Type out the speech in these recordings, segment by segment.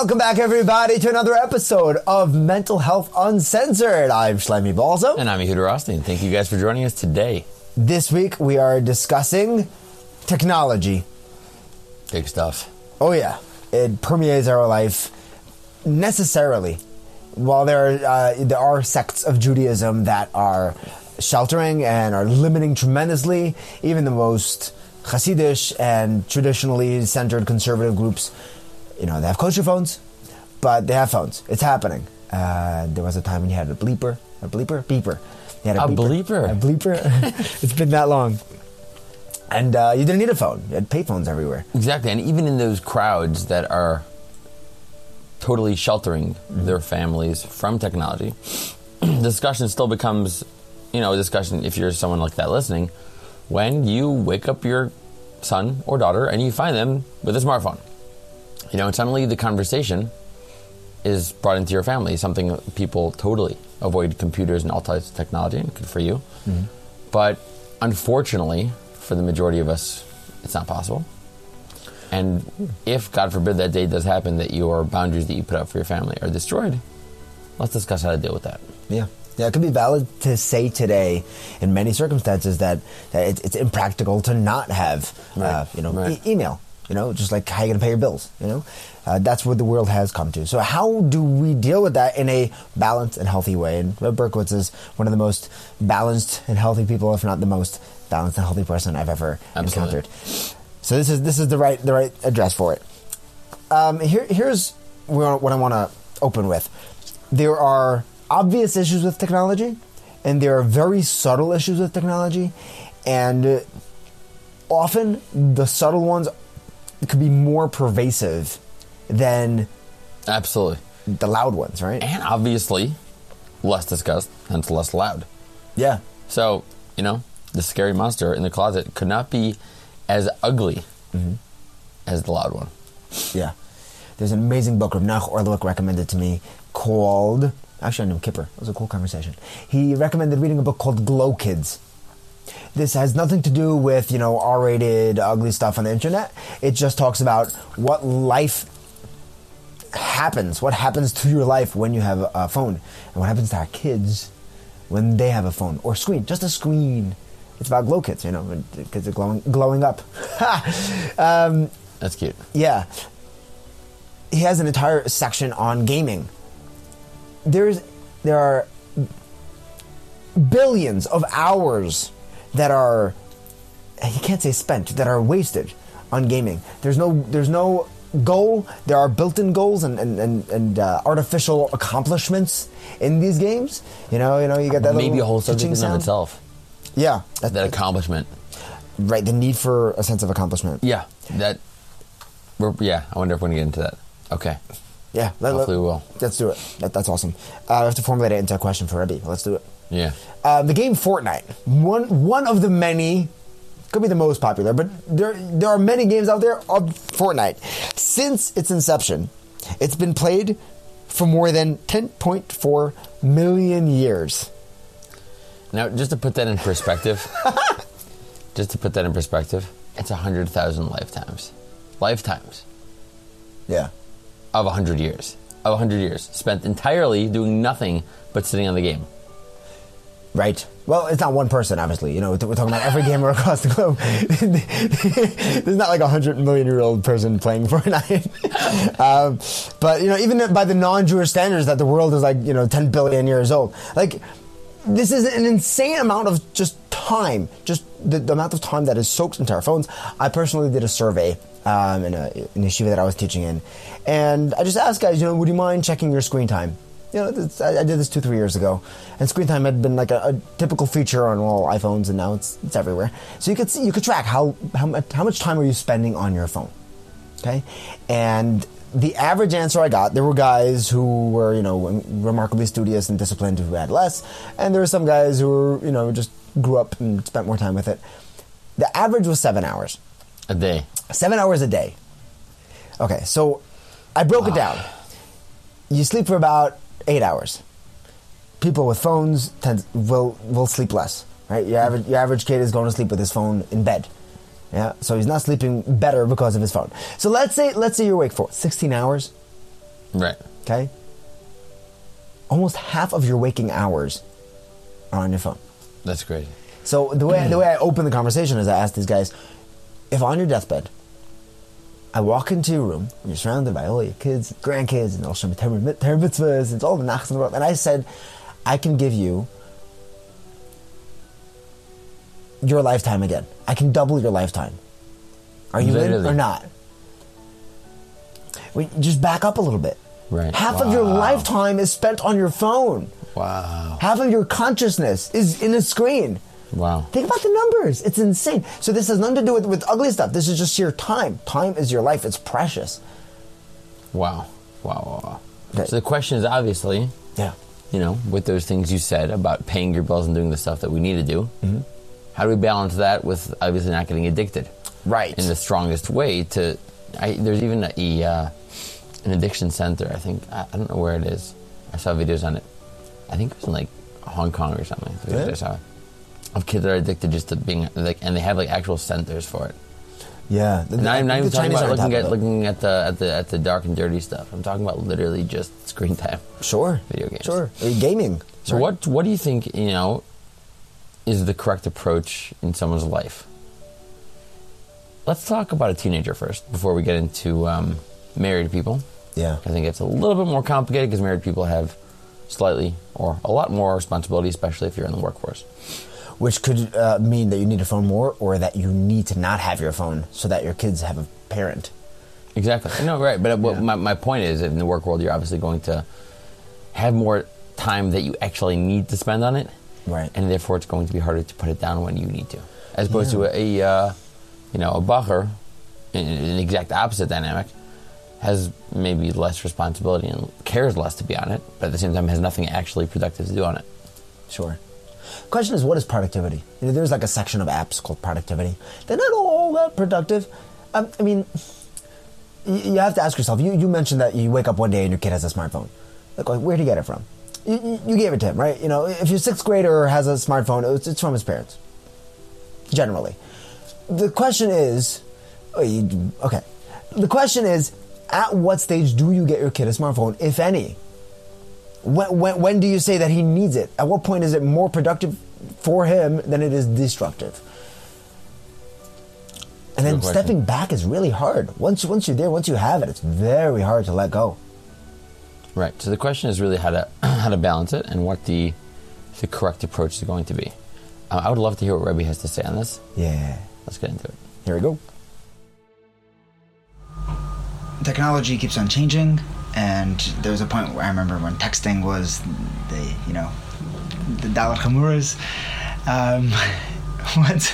Welcome back, everybody, to another episode of Mental Health Uncensored. I'm Shlomi Balzo. And I'm Yehuda Rothstein. Thank you guys for joining us today. This week we are discussing technology. Big stuff. Oh, yeah. It permeates our life necessarily. While there are, uh, there are sects of Judaism that are sheltering and are limiting tremendously, even the most Hasidish and traditionally centered conservative groups, you know, they have kosher phones, but they have phones. It's happening. Uh, there was a time when you had a bleeper, a bleeper, beeper. You had A bleeper? a bleeper. it's been that long, and uh, you didn't need a phone. You had payphones everywhere. Exactly. And even in those crowds that are totally sheltering Mm-hmm. their families from technology, the discussion still becomes, you know, a discussion if you're someone like that listening, when you wake up your son or daughter and you find them with a smartphone. You know, and suddenly the conversation is brought into your family, something people totally avoid computers and all types of technology, and good for you. But unfortunately, for the majority of us, it's not possible. And if, God forbid, that day does happen that your boundaries that you put up for your family are destroyed, let's discuss how to deal with that. Yeah. Yeah, it could be valid to say today, in many circumstances, that, that it's, it's impractical to not have, uh, you know, right. e- email. You know, just like how you going to pay your bills. You know, uh, that's what the world has come to. So, how do we deal with that in a balanced and healthy way? And Reb Berkowitz is one of the most balanced and healthy people, if not the most balanced and healthy person I've ever Absolutely. encountered. So, this is this is the right the right address for it. Um, here, here's what I want to open with. There are obvious issues with technology, and there are very subtle issues with technology, and uh, often the subtle ones could be more pervasive than Absolutely. the loud ones, right? And obviously, less discussed, hence less loud. Yeah, So, you know, the scary monster in the closet could not be as ugly mm-hmm. as the loud one. yeah. There's an amazing book Rav Nach Orlik recommended to me called. Actually, on Yom Kippur. It was a cool conversation. He recommended reading a book called Glow Kids. This has nothing to do with, you know, R rated, ugly stuff on the internet. It just talks about what life happens, what happens to your life when you have a, phone, and what happens to our kids when they have a phone or screen, just a screen. It's about glow kids, you know, kids are glowing, glowing up. um, That's cute. yeah. He has an entire section on gaming. There's there are billions of hours that are you can't say spent that are wasted on gaming. There's no there's no goal. There are built-in goals and and and, and uh, artificial accomplishments in these games. You know, you know, you get that Maybe a whole subject in sound. of itself. Yeah, that, That accomplishment. right. The need for a sense of accomplishment. Yeah. That. We're, yeah. I wonder if we're going to get into that. Okay. Yeah, let, Hopefully we will. Let's do it. That, that's awesome. Uh, I have to formulate it into a question for Rebbe. Let's do it. Yeah. Uh, the game Fortnite, one one of the many, could be the most popular, but there there are many games out there of Fortnite. Since its inception, it's been played for more than 10.4 million years. Now, just to put that in perspective, just to put that in perspective, it's 100,000 lifetimes. Lifetimes Yeah. of 100 years. Of 100 years spent entirely doing nothing but sitting on the game. Right. Well, it's not one person, obviously. You know, we're talking about every gamer across the globe. There's not like a hundred million year old person playing Fortnite. um, but you know, even by the non-Jewish standards, that the world is like you know 10 billion years old. Like, this is an insane amount of just time, just the, the amount of time that is soaked into our phones. I personally did a survey um, in a in a yeshiva that I was teaching in, and I just asked guys, you know, would you mind checking your screen time? You know, this, I, did this two, three years ago, and screen time had been like a, a typical feature on all iPhones, and now it's it's everywhere. So you could see, you could track how how much how much time are you spending on your phone, okay? And the average answer I got, there were guys who were you know remarkably studious and disciplined who had less, and there were some guys who were you know just grew up and spent more time with it. The average was seven hours, A day. seven hours a day. Okay, so I broke it ah. down. You sleep for about eight hours. People with phones tend will will sleep less, right? Your average your average kid is going to sleep with his phone in bed. Yeah, so he's not sleeping better because of his phone. So let's say let's say you're awake for 16 hours. Right. Okay? Almost half of your waking hours are on your phone. That's great. So the way the way I open the conversation is I ask these guys, if on your deathbed, I walk into your room and you're surrounded by all your kids, grandkids, and also Ter mitzvahs, and it's all the nachs in the world, and I said, I can give you your lifetime again. I can double your lifetime. Are you in or not? We just back up a little bit. Right. Half of your lifetime is spent on your phone. Wow. Half of your consciousness is in a screen. Wow. Think about the numbers. It's insane. So this has nothing to do with, with ugly stuff. This is just your time. Time is your life. It's precious. Wow. Wow. Wow. wow. Okay. So the question is obviously, Yeah. you know, with those things you said about paying your bills and doing the stuff that we need to do, Mm-hmm. how do we balance that with obviously not getting addicted? Right. In the strongest way to, I, there's even a, uh, an addiction center. I think I, I don't know where it is. I saw videos on it. I think it was in like Hong Kong or something. Yeah. I saw of kids that are addicted just to being like, and they have like actual centers for it. yeah. The, Not, even- not even talking Chinese about looking at looking at the at the at the dark and dirty stuff. I'm talking about literally just screen time. Sure. Video games. Sure. Uh, Gaming. So Right. what what do you think you know is the correct approach in someone's life? Let's talk about a teenager first before we get into um, married people. Yeah. I think it's a little bit more complicated because married people have slightly or a lot more responsibility, especially if you're in the workforce. Which could uh, mean that you need a phone more or that you need to not have your phone so that your kids have a parent. Exactly. No, right. But what my, my point is, in the work world, you're obviously going to have more time that you actually need to spend on it. Right. And therefore, it's going to be harder to put it down when you need to. As opposed to a, uh, you know, a bacher, an exact opposite dynamic, has maybe less responsibility and cares less to be on it, but at the same time has nothing actually productive to do on it. Sure. Question is, what is productivity? You know, there's like a section of apps called productivity. They're not all that productive. Um, I mean, you, have to ask yourself. You, you mentioned that you wake up one day and your kid has a smartphone. Like, like, where'd he get it from? You, you, you gave it to him, right? You know, if your sixth grader has a smartphone, it's, it's from his parents. Generally, the question is, oh, okay. The question is, at what stage do you get your kid a smartphone, if any? When, when, when do you say that he needs it? At what point is it more productive for him than it is destructive? And then stepping back is really hard. Once once you're there, once you have it, it's very hard to let go. Right. So the question is really how to how to balance it and what the the correct approach is going to be. Uh, I would love to hear what Rebbe has to say on this. Yeah. Let's get into it. Here we go. technology keeps on changing and there was a point where i remember when texting was the you know the dollar chamuras um, what's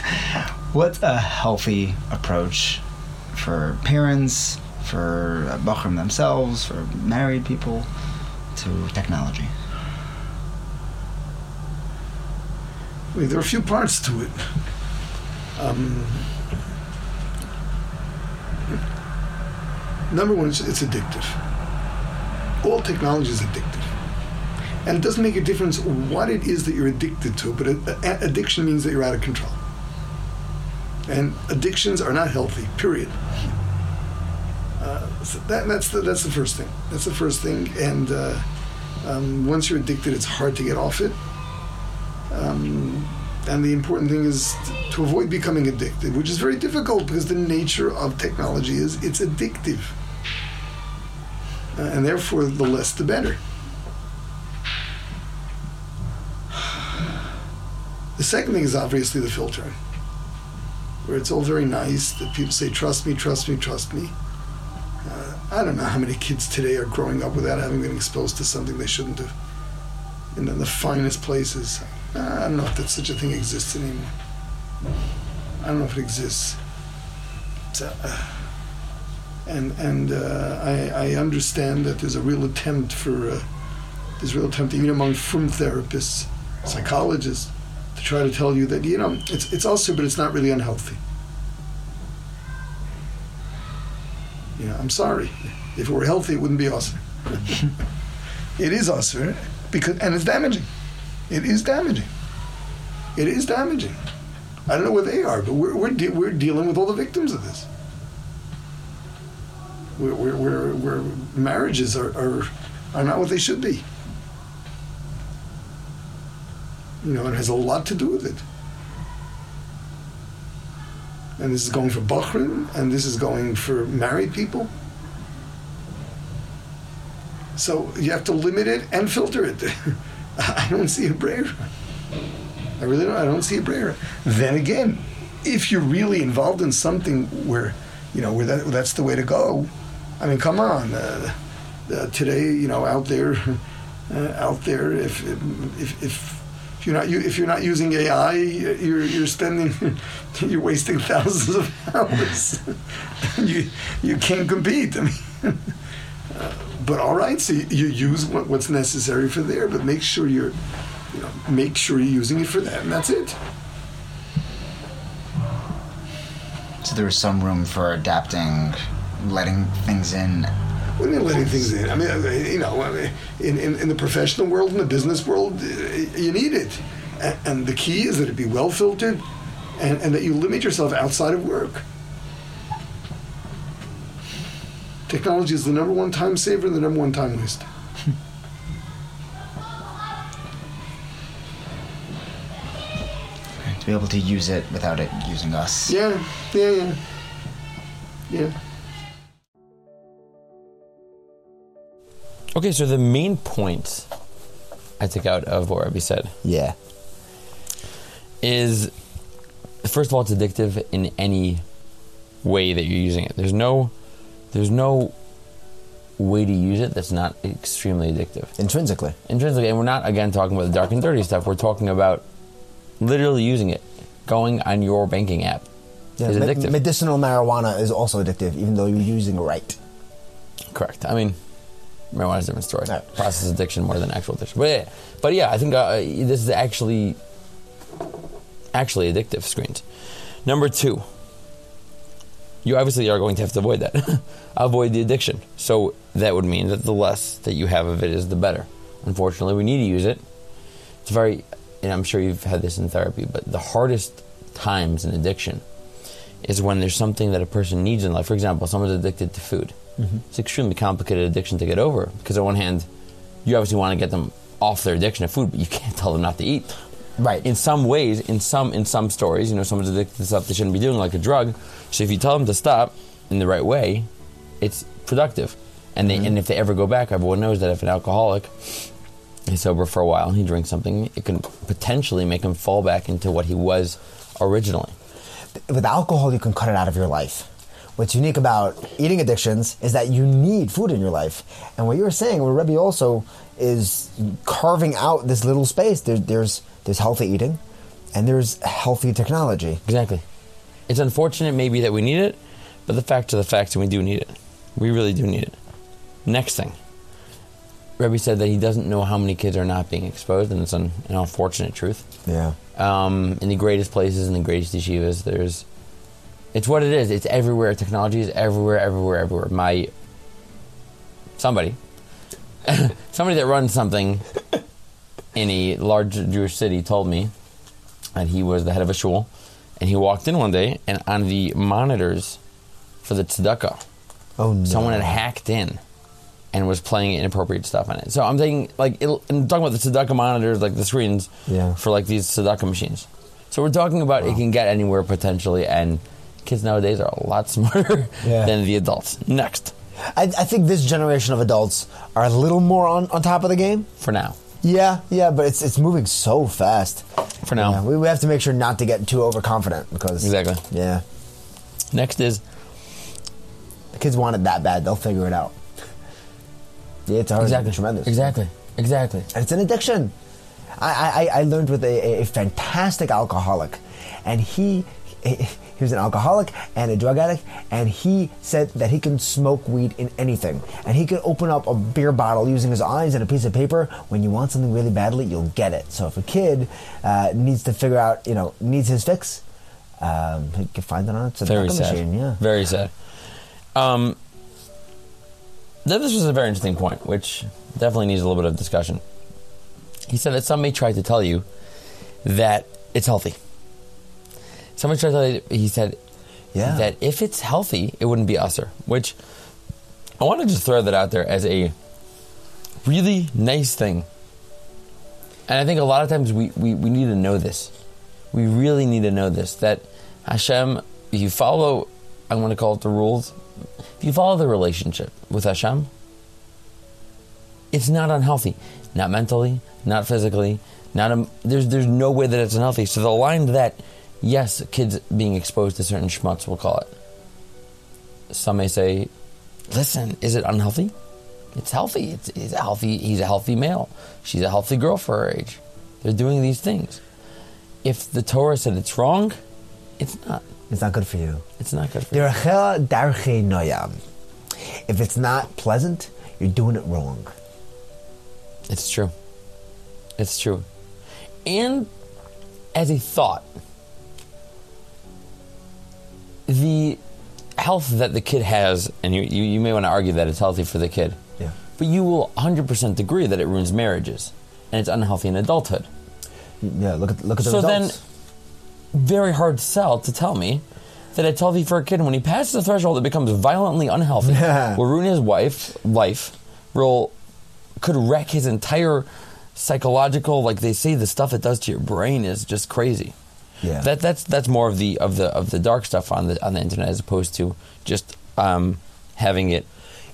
what's a healthy approach for parents for Bachrim themselves for married people to technology mean, there are a few parts to it. Um, number one, it's, it's addictive. All technology is addictive. And it doesn't make a difference what it is that you're addicted to, but addiction means that you're out of control. And addictions are not healthy, period. Uh, so that, that's, the, that's the first thing. That's the first thing. And uh, um, once you're addicted, it's hard to get off it. Um, and the important thing is to avoid becoming addicted, which is very difficult because the nature of technology is it's addictive. Uh, and therefore, the less the better. The second thing is obviously the filtering, where it's all very nice that people say, trust me, trust me, trust me. Uh, I don't know how many kids today are growing up without having been exposed to something they shouldn't have. And in the finest places. I don't know if that such a thing exists anymore. I don't know if it exists. So, uh, and and uh, I, I understand that there's a real attempt for uh, there's a real attempt even among from therapists, psychologists, to try to tell you that you know it's it's also but it's not really unhealthy. You know, I'm sorry. If it were healthy, it wouldn't be assur. it is assur because and it's damaging. It is damaging. It is damaging. I don't know where they are, but we're we're, de- we're dealing with all the victims of this. Where, where, where, marriages are, are, are not what they should be. You know, it has a lot to do with it. And this is going for bachurim, and this is going for married people. So you have to limit it and filter it. I don't see a breira. I really don't. I don't see a breira. Then again, if you're really involved in something where, you know, where that, that's the way to go, I mean, come on. Uh, uh, today, you know, out there, uh, out there, if if if you're not if you're not using AI, you're you're spending, you're wasting thousands of hours. you you can't compete. I mean, uh, but all right, so you, you use what, what's necessary for there, but make sure you're, you know, make sure you're using it for that, and that's it. So there was some room for adapting, letting things in. What do you mean letting things in? I mean, you know, I mean, in, in, in the professional world, in the business world, you need it. And, and the key is that it be well filtered and, and that you limit yourself outside of work. Technology is the number one time saver and the number one time waster. To be able to use it without it using us. Yeah, yeah, yeah. Yeah. Okay, so the main point I took out of what Rebbe said Yeah. is first of all, it's addictive in any way that you're using it. There's no, there's no way to use it that's not extremely addictive. Intrinsically. Intrinsically, and we're not again talking about the dark and dirty stuff. We're talking about literally using it, going on your banking app. Yeah, is me- addictive. medicinal marijuana is also addictive, even though you're using it right. Correct. I mean, marijuana is a different story. Right. Process addiction more than actual addiction. But yeah, but yeah, I think uh, this is actually actually addictive screens. Number two, you obviously are going to have to avoid that. avoid the addiction. So that would mean that the less that you have of it is the better. Unfortunately, we need to use it. It's very, and I'm sure you've had this in therapy, but the hardest times in addiction is when there's something that a person needs in life. For example, someone's addicted to food. Mm-hmm. It's an extremely complicated addiction to get over because on one hand, you obviously want to get them off their addiction to food, but you can't tell them not to eat. Right. In some ways, in some in some stories, you know, someone's addicted to stuff they shouldn't be doing, like a drug. So if you tell them to stop in the right way, it's productive. And they, mm-hmm. and if they ever go back, everyone knows that if an alcoholic is sober for a while and he drinks something, it can potentially make him fall back into what he was originally. with alcohol, you can cut it out of your life. What's unique about eating addictions is that you need food in your life. And what you were saying, what Rebbe also is carving out this little space. There, there's there's healthy eating, and there's healthy technology. Exactly. It's unfortunate maybe that we need it, but the facts are the facts and we do need it. We really do need it. Next thing. Rebbe said that he doesn't know how many kids are not being exposed, and it's an, an unfortunate truth. Yeah. Um, in the greatest places, in the greatest yeshivas, there's. It's what it is. It's everywhere. Technology is everywhere, everywhere, everywhere. My. Somebody. somebody that runs something in a large Jewish city told me that he was the head of a shul, and he walked in one day, and on the monitors for the tzedakah, Oh no. someone had hacked in and was playing inappropriate stuff on it. So I'm thinking, like, it, I'm talking about the tzedakah monitors, like the screens Yeah. for like these tzedakah machines. So we're talking about it can get anywhere potentially, and kids nowadays are a lot smarter Yeah. than the adults. Next, I, I think this generation of adults are a little more on, on top of the game. for now, Yeah, yeah, but it's it's moving so fast. for now. Yeah, we, we have to make sure not to get too overconfident because Exactly. Yeah, Next is the kids want it that bad, they'll figure it out. Yeah, it's already exactly tremendous. Exactly, exactly. and it's an addiction. I, I, I learned with a, a fantastic alcoholic, and he he was an alcoholic and a drug addict, and he said that he can smoke weed in anything, and he could open up a beer bottle using his eyes and a piece of paper. When you want something really badly, you'll get it. So if a kid uh, needs to figure out, you know, needs his fix, um, he can find it on a Very sad. machine. Yeah. Very sad. Um, then this was a very interesting point, which definitely needs a little bit of discussion. He said that somebody tried to tell you that it's healthy. Somebody tried to tell he said Yeah. that if it's healthy, it wouldn't be assur, which I want to just throw that out there as a really nice thing. And I think a lot of times we, we, we need to know this. We really need to know this that Hashem, if you follow, I'm going to call it the rules, if you follow the relationship with Hashem, it's not unhealthy. Not mentally, not physically, not um, there's there's no way that it's unhealthy. So the line that yes, kids being exposed to certain schmutz, we'll call it. Some may say, listen, is it unhealthy? It's healthy. It's, it's healthy. He's a healthy male. She's a healthy girl for her age. They're doing these things. If the Torah said it's wrong, it's not. It's not good for you. It's not good for you. Noyam. If it's not pleasant, you're doing it wrong. It's true. It's true. And as a thought, the health that the kid has, and you, you, you may want to argue that it's healthy for the kid, Yeah. but you will 100% agree that it ruins marriages and it's unhealthy in adulthood. Yeah. Look at look at the So then- Very hard sell to tell me that it's healthy for a kid. And when he passes the threshold, it becomes violently unhealthy. Yeah. Will ruin his wife, life, will could wreck his entire psychological. Like they say, the stuff it does to your brain is just crazy. Yeah. That that's that's more of the of the of the dark stuff on the on the internet as opposed to just um, having it.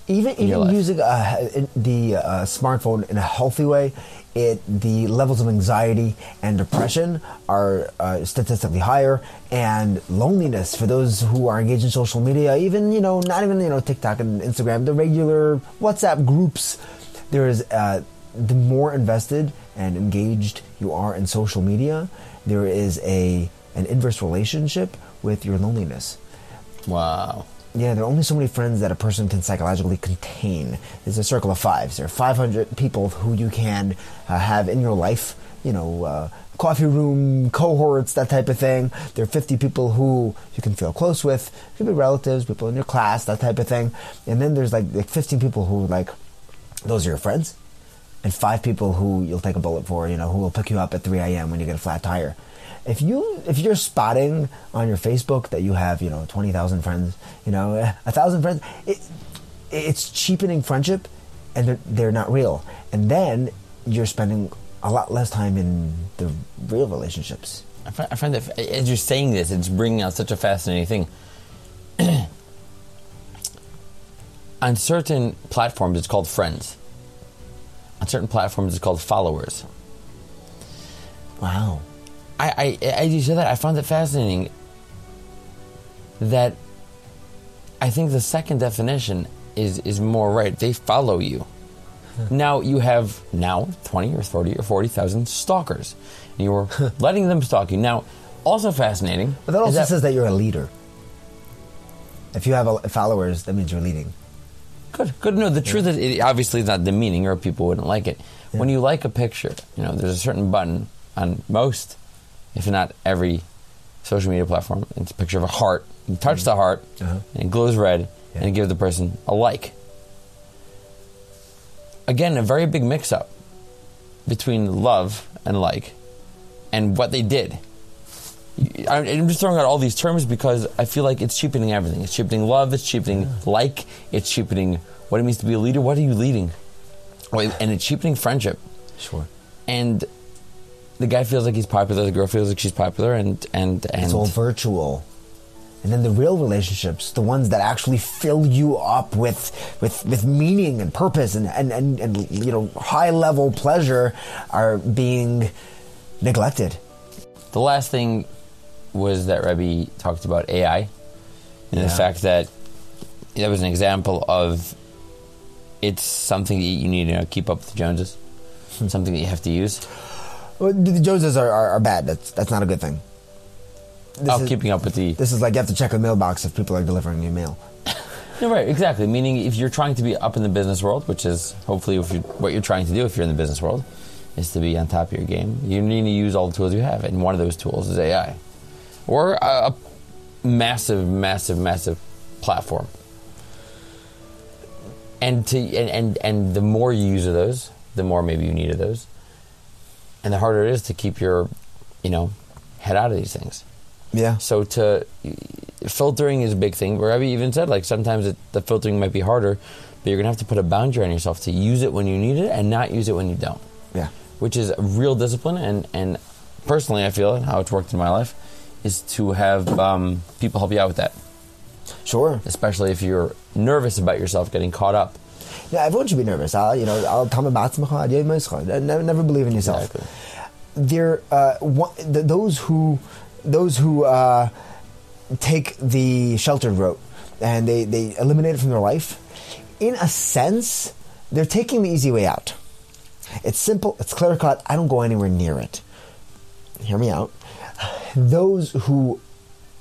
even even using uh, the uh, smartphone in a healthy way, it the levels of anxiety and depression are uh, statistically higher, and loneliness for those who are engaged in social media, even you know not even you know TikTok and Instagram, the regular WhatsApp groups. There is uh, the more invested and engaged you are in social media, there is a an inverse relationship with your loneliness. Wow. Yeah, there are only so many friends that a person can psychologically contain. There's a circle of fives. There are 500 people who you can uh, have in your life, you know, uh, coffee room, cohorts, that type of thing. There are 50 people who you can feel close with. It could be relatives, people in your class, that type of thing. And then there's like, like 15 people who, like, those are your friends. And five people who you'll take a bullet for, you know, who will pick you up at 3 a.m. when you get a flat tire. If you if you're spotting on your Facebook that you have you know twenty thousand friends, you know a thousand friends, it, it's cheapening friendship, and they're, they're not real. And then you're spending a lot less time in the real relationships. I find, I find that as you're saying this, it's bringing out such a fascinating thing. On certain platforms, it's called friends. On certain platforms, it's called followers. Wow. I, I as you said that, I found it fascinating that I think the second definition is is more right. They follow you. Hmm. Now you have now twenty or thirty or forty thousand stalkers, and you're letting them stalk you. Now, also fascinating. But that also says that you're a leader. If you have a, followers, that means you're leading. Good, good. No, the truth is, it obviously is not demeaning, or people wouldn't like it. When you like a picture, you know, there's a certain button on most, if not every, social media platform. It's a picture of a heart. You touch the heart, Uh-huh. and it glows red, Yeah. and give the person a like. Again, a very big mix-up between love and like, and what they did. I'm just throwing out all these terms because I feel like it's cheapening everything. It's cheapening love. It's cheapening like. It's cheapening what it means to be a leader. What are you leading? And it's cheapening friendship. Sure. And the guy feels like he's popular. The girl feels like she's popular. And and and It's all virtual. And then the real relationships, the ones that actually fill you up with with, with meaning and purpose and, and, and, and you know high level pleasure are being neglected. the last thing was that Rebbe talked about AI and Yeah. the fact that that was an example of it's something that you need to you know, keep up with the Joneses. Hmm. something that you have to use. Well, The Joneses are, are, are bad. That's that's not a good thing. This oh, is, keeping up with the This is like you have to check a mailbox if people are delivering your mail. No, right, exactly. Meaning, if you're trying to be up in the business world, which is hopefully if you, what you're trying to do if you're in the business world, is to be on top of your game. You need to use all the tools you have, and one of those tools is AI, or a, a massive, massive, massive platform. And to and, and and the more you use of those, the more maybe you need of those, and the harder it is to keep your, you know, head out of these things. Yeah. So to filtering is a big thing. Where Rebbe even said like sometimes it, the filtering might be harder but you're gonna have to put a boundary on yourself to use it when you need it and not use it when you don't. Yeah. Which is real discipline, and and personally, I feel and how it's worked in my life is to have um, people help you out with that, Sure. especially if you're nervous about yourself getting caught up. Yeah, everyone should be nervous. I'll, you know, I'll tell never, never believe in yourself. Exactly. There, uh, one, th- those who, those who uh, take the sheltered route and they, they eliminate it from their life, in a sense, they're taking the easy way out. It's simple. It's clear cut. I don't go anywhere near it. Hear me out. Those who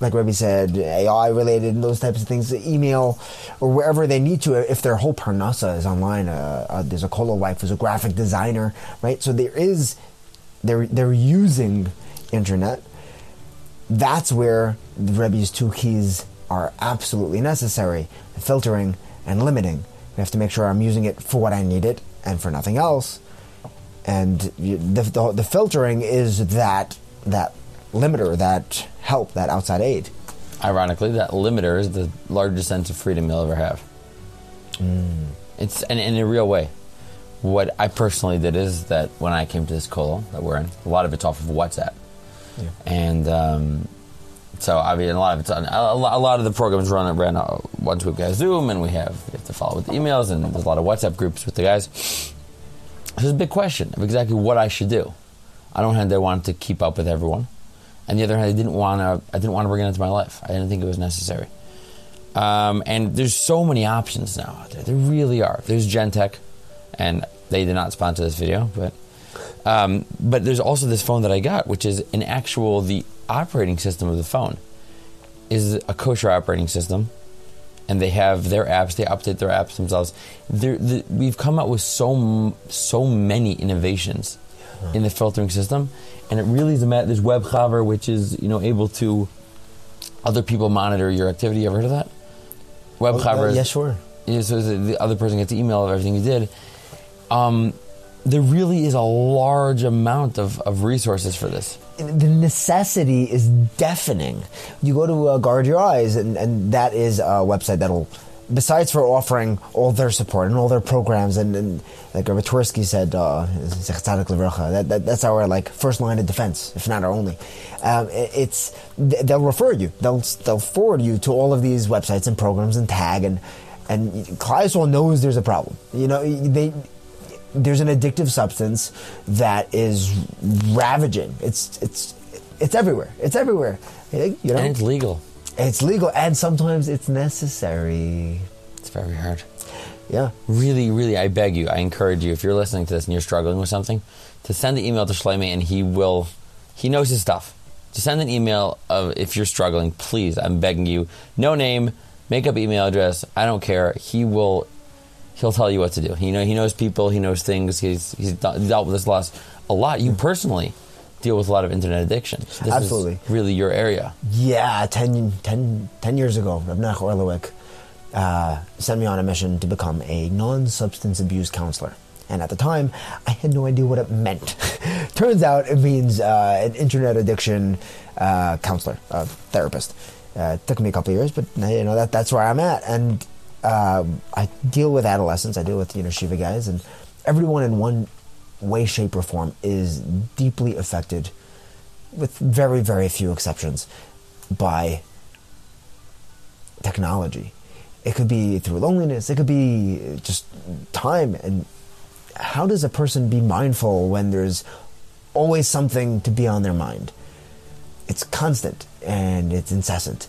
like Rebbe said, AI related and those types of things, email or wherever they need to, if their whole parnasa is online. Uh, uh, there's a kollel wife who's a graphic designer, right? So there is, they're they're using internet. That's where the Rebbe's two keys are absolutely necessary: filtering and limiting. We have to make sure I'm using it for what I need it and for nothing else. And the, the, the filtering is that that limiter, that help, that outside aid. Ironically, that limiter is the largest sense of freedom you'll ever have. It's and in a real way. What I personally did is that when I came to this kollel that we're in, a lot of it's off of WhatsApp, and um, so I mean a lot of it's on a, a lot of the programs run ran uh, once we've got Zoom and we have we have to follow with the emails and there's a lot of WhatsApp groups with the guys. There's a big question of exactly what I should do. On one hand, I wanted to keep up with everyone. On the other hand, I didn't want to. I didn't want to bring it into my life. I didn't think it was necessary. Um, and there's so many options now out there. There really are. There's Gentech, and they did not sponsor this video, but um, but there's also this phone that I got, which is an actual the operating system of the phone is a kosher operating system, and they have their apps. They update their apps themselves. The, we've come out with so so many innovations in the filtering system, and it really is a matter. There's WebChaver, which is you know able to other people monitor your activity. You ever heard of that? WebChaver. is- yeah, sure. yeah, so the, the other person gets the email of everything you did. Um, there really is a large amount of, of resources for this. the necessity is deafening. You go to uh, Guard Your Eyes, and, and that is a website that'll, besides for offering all their support and all their programs, and, and like Rabbi said, uh, that, that, that's our like first line of defense, if not our only. Um, it- it's they'll refer you, they'll they'll forward you to all of these websites and programs and tag and and Kleisol knows there's a problem. You know they there's an addictive substance that is ravaging. It's it's it's everywhere. It's everywhere. You know, And it's legal. It's legal, and sometimes it's necessary. It's very hard. Yeah, Really, really, I beg you, I encourage you, if you're listening to this and you're struggling with something, to send an email to Shlomi and he will, he knows his stuff. To send an email of if you're struggling, please, I'm begging you, no name, make up email address, I don't care. He will, he'll tell you what to do. He know he knows people, he knows things. He's he's dealt with this loss a lot. You mm. personally deal with a lot of internet addiction. This Absolutely. is really your area. yeah. 10, 10, 10 years ago, Reb Nach Orlowek uh, sent me on a mission to become a non-substance abuse counselor. And at the time, I had no idea what it meant. Turns out it means uh, an internet addiction uh, counselor, uh, therapist. Uh, it took me a couple of years, but uh, you know that that's where I'm at. And uh, I deal with adolescents. I deal with you know Shiva guys, and everyone in one way, shape, or form is deeply affected, with very very few exceptions, by technology. It could be through loneliness. It could be just time. And how does a person be mindful when there's always something to be on their mind? It's constant and it's incessant.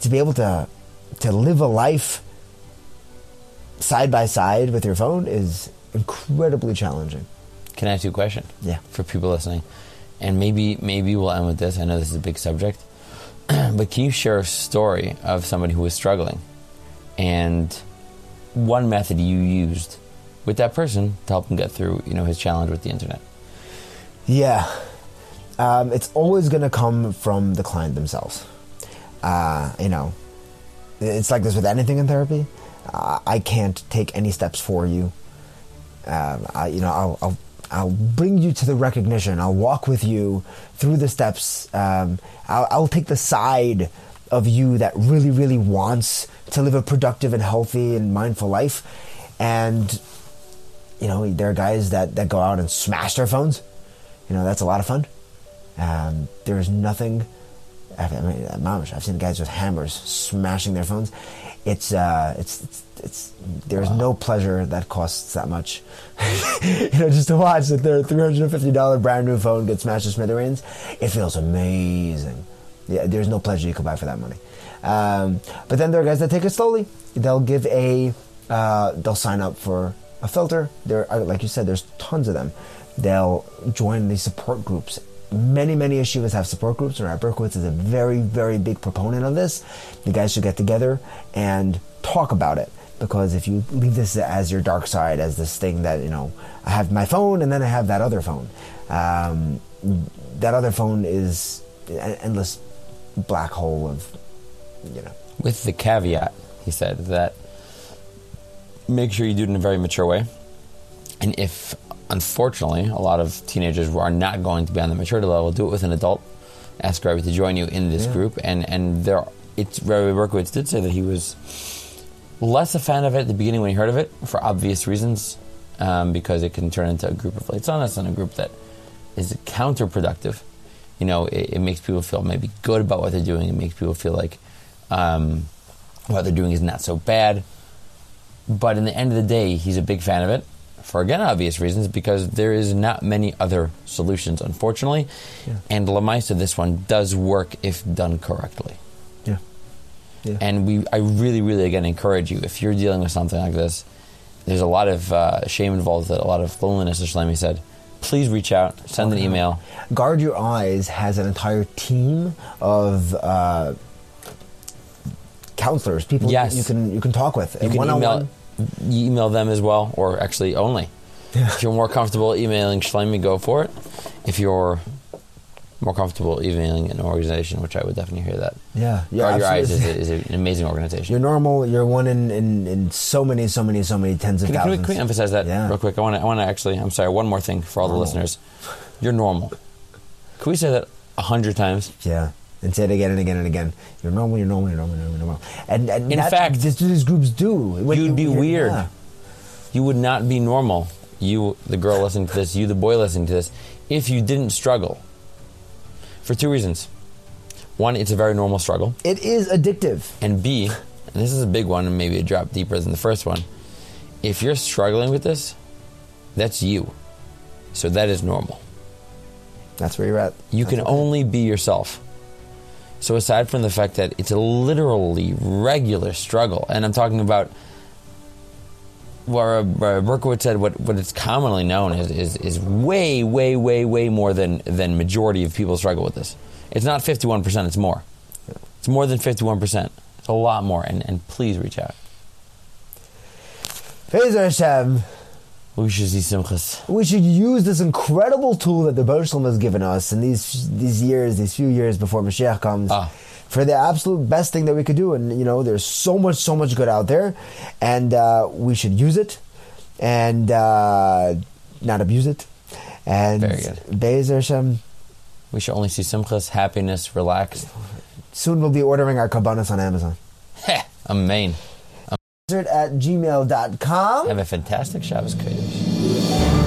To be able to to live a life side by side with your phone is incredibly challenging. Can I ask you a question? Yeah. For people listening, and maybe maybe we'll end with this. I know this is a big subject, but can you share a story of somebody who was struggling, and one method you used with that person to help him get through, you know, his challenge with the internet? Yeah. Um, it's always going to come from the client themselves. Uh, you know, it's like this with anything in therapy. Uh, I can't take any steps for you. Um, I, you know, I'll, I'll, I'll bring you to the recognition. I'll walk with you through the steps. Um, I'll, I'll take the side of you that really, really wants to live a productive and healthy and mindful life. And, you know, there are guys that, that go out and smash their phones. You know, that's a lot of fun. Um, there's nothing. I mean, I've seen guys with hammers smashing their phones. It's uh, it's it's, it's there's no pleasure that costs that much. you know, just to watch that their three hundred and fifty dollar brand new phone get smashed to smithereens, it feels amazing. Yeah, there's no pleasure you can buy for that money. Um, but then there are guys that take it slowly. They'll give a, uh, they'll sign up for a filter. There, like you said, there's tons of them. They'll join these support groups. Many, many yeshivas have support groups, and Rabbi Berkowitz is a very, very big proponent of this. You guys should get together and talk about it because if you leave this as your dark side, as this thing that you know, I have my phone and then I have that other phone. Um, that other phone is an endless black hole of, you know. With the caveat, he said, that make sure you do it in a very mature way. And if, unfortunately, a lot of teenagers are not going to be on the maturity level, do it with an adult. Ask Rabbi to join you in this Yeah. group. And, and there, it's, Rabbi Berkowitz did say that he was less a fan of it at the beginning when he heard of it for obvious reasons, um, because it can turn into a group of lights on us and a group that is counterproductive. You know, it, it makes people feel maybe good about what they're doing. It makes people feel like um, what they're doing is not so bad. But in the end of the day, he's a big fan of it for again obvious reasons because there is not many other solutions, unfortunately. And Lamaisa, this one does work if done correctly. Yeah. Yeah. And we, I really, really again encourage you if you're dealing with something like this. There's a lot of uh, shame involved, with it, a lot of loneliness, as Shlomi said. Please reach out, send an email. Guard Your Eyes has an entire team of uh, counselors, people Yes. you can you can talk with. You can email, you email them as well, or actually only. If you're more comfortable emailing Shlomi, go for it. If you're more comfortable emailing an organization, which I would definitely hear that. Yeah, yeah. Guard Your Eyes is, a, is an amazing organization. You're normal. You're one in, in, in so many, so many, so many tens of Can, can, we, thousands. can we emphasize that Yeah. real quick? I want to I want to actually, I'm sorry, one more thing for all the listeners. You're normal. Can we say that a hundred times? Yeah. And say it again and again and again. You're normal. You're normal. You're normal. You're normal. And, and In fact, this, these groups do. When You'd you- be weird. yeah. You would not be normal. You, the girl listening to this, you, the boy listening to this, if you didn't struggle. For two reasons. One, it's a very normal struggle. It is addictive. And B, and this is a big one and maybe a drop deeper than the first one, if you're struggling with this, that's you. So that is normal. That's where you're at. You That's can okay. only be yourself. So aside from the fact that it's a literally regular struggle, and I'm talking about where Berkowitz said what, what it's commonly known is, is is way, way, way, way more than than majority of people struggle with this. It's not 51%, it's more. It's more than 51%. It's a lot more, and, and please reach out. Be'ezer Hashem. We should see Simchas. we should use this incredible tool that the Shalom has given us in these these years, these few years before Mashiach comes, Ah. For the absolute best thing that we could do. And you know, there's so much, so much good out there, and uh, we should use it and uh, not abuse it. And Very good. Be'ezer Hashem, We should only see Simchas, happiness, relaxed. soon we'll be ordering our kabbanas on Amazon. Heh, Amen. At gmail.com. Have a fantastic Shabbos Kodesh.